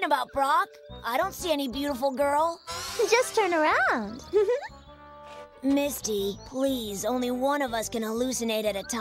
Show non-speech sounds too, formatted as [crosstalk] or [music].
talking about, Brock? I don't see any beautiful girl. Just turn around. [laughs] Misty, please, only one of us can hallucinate at a time.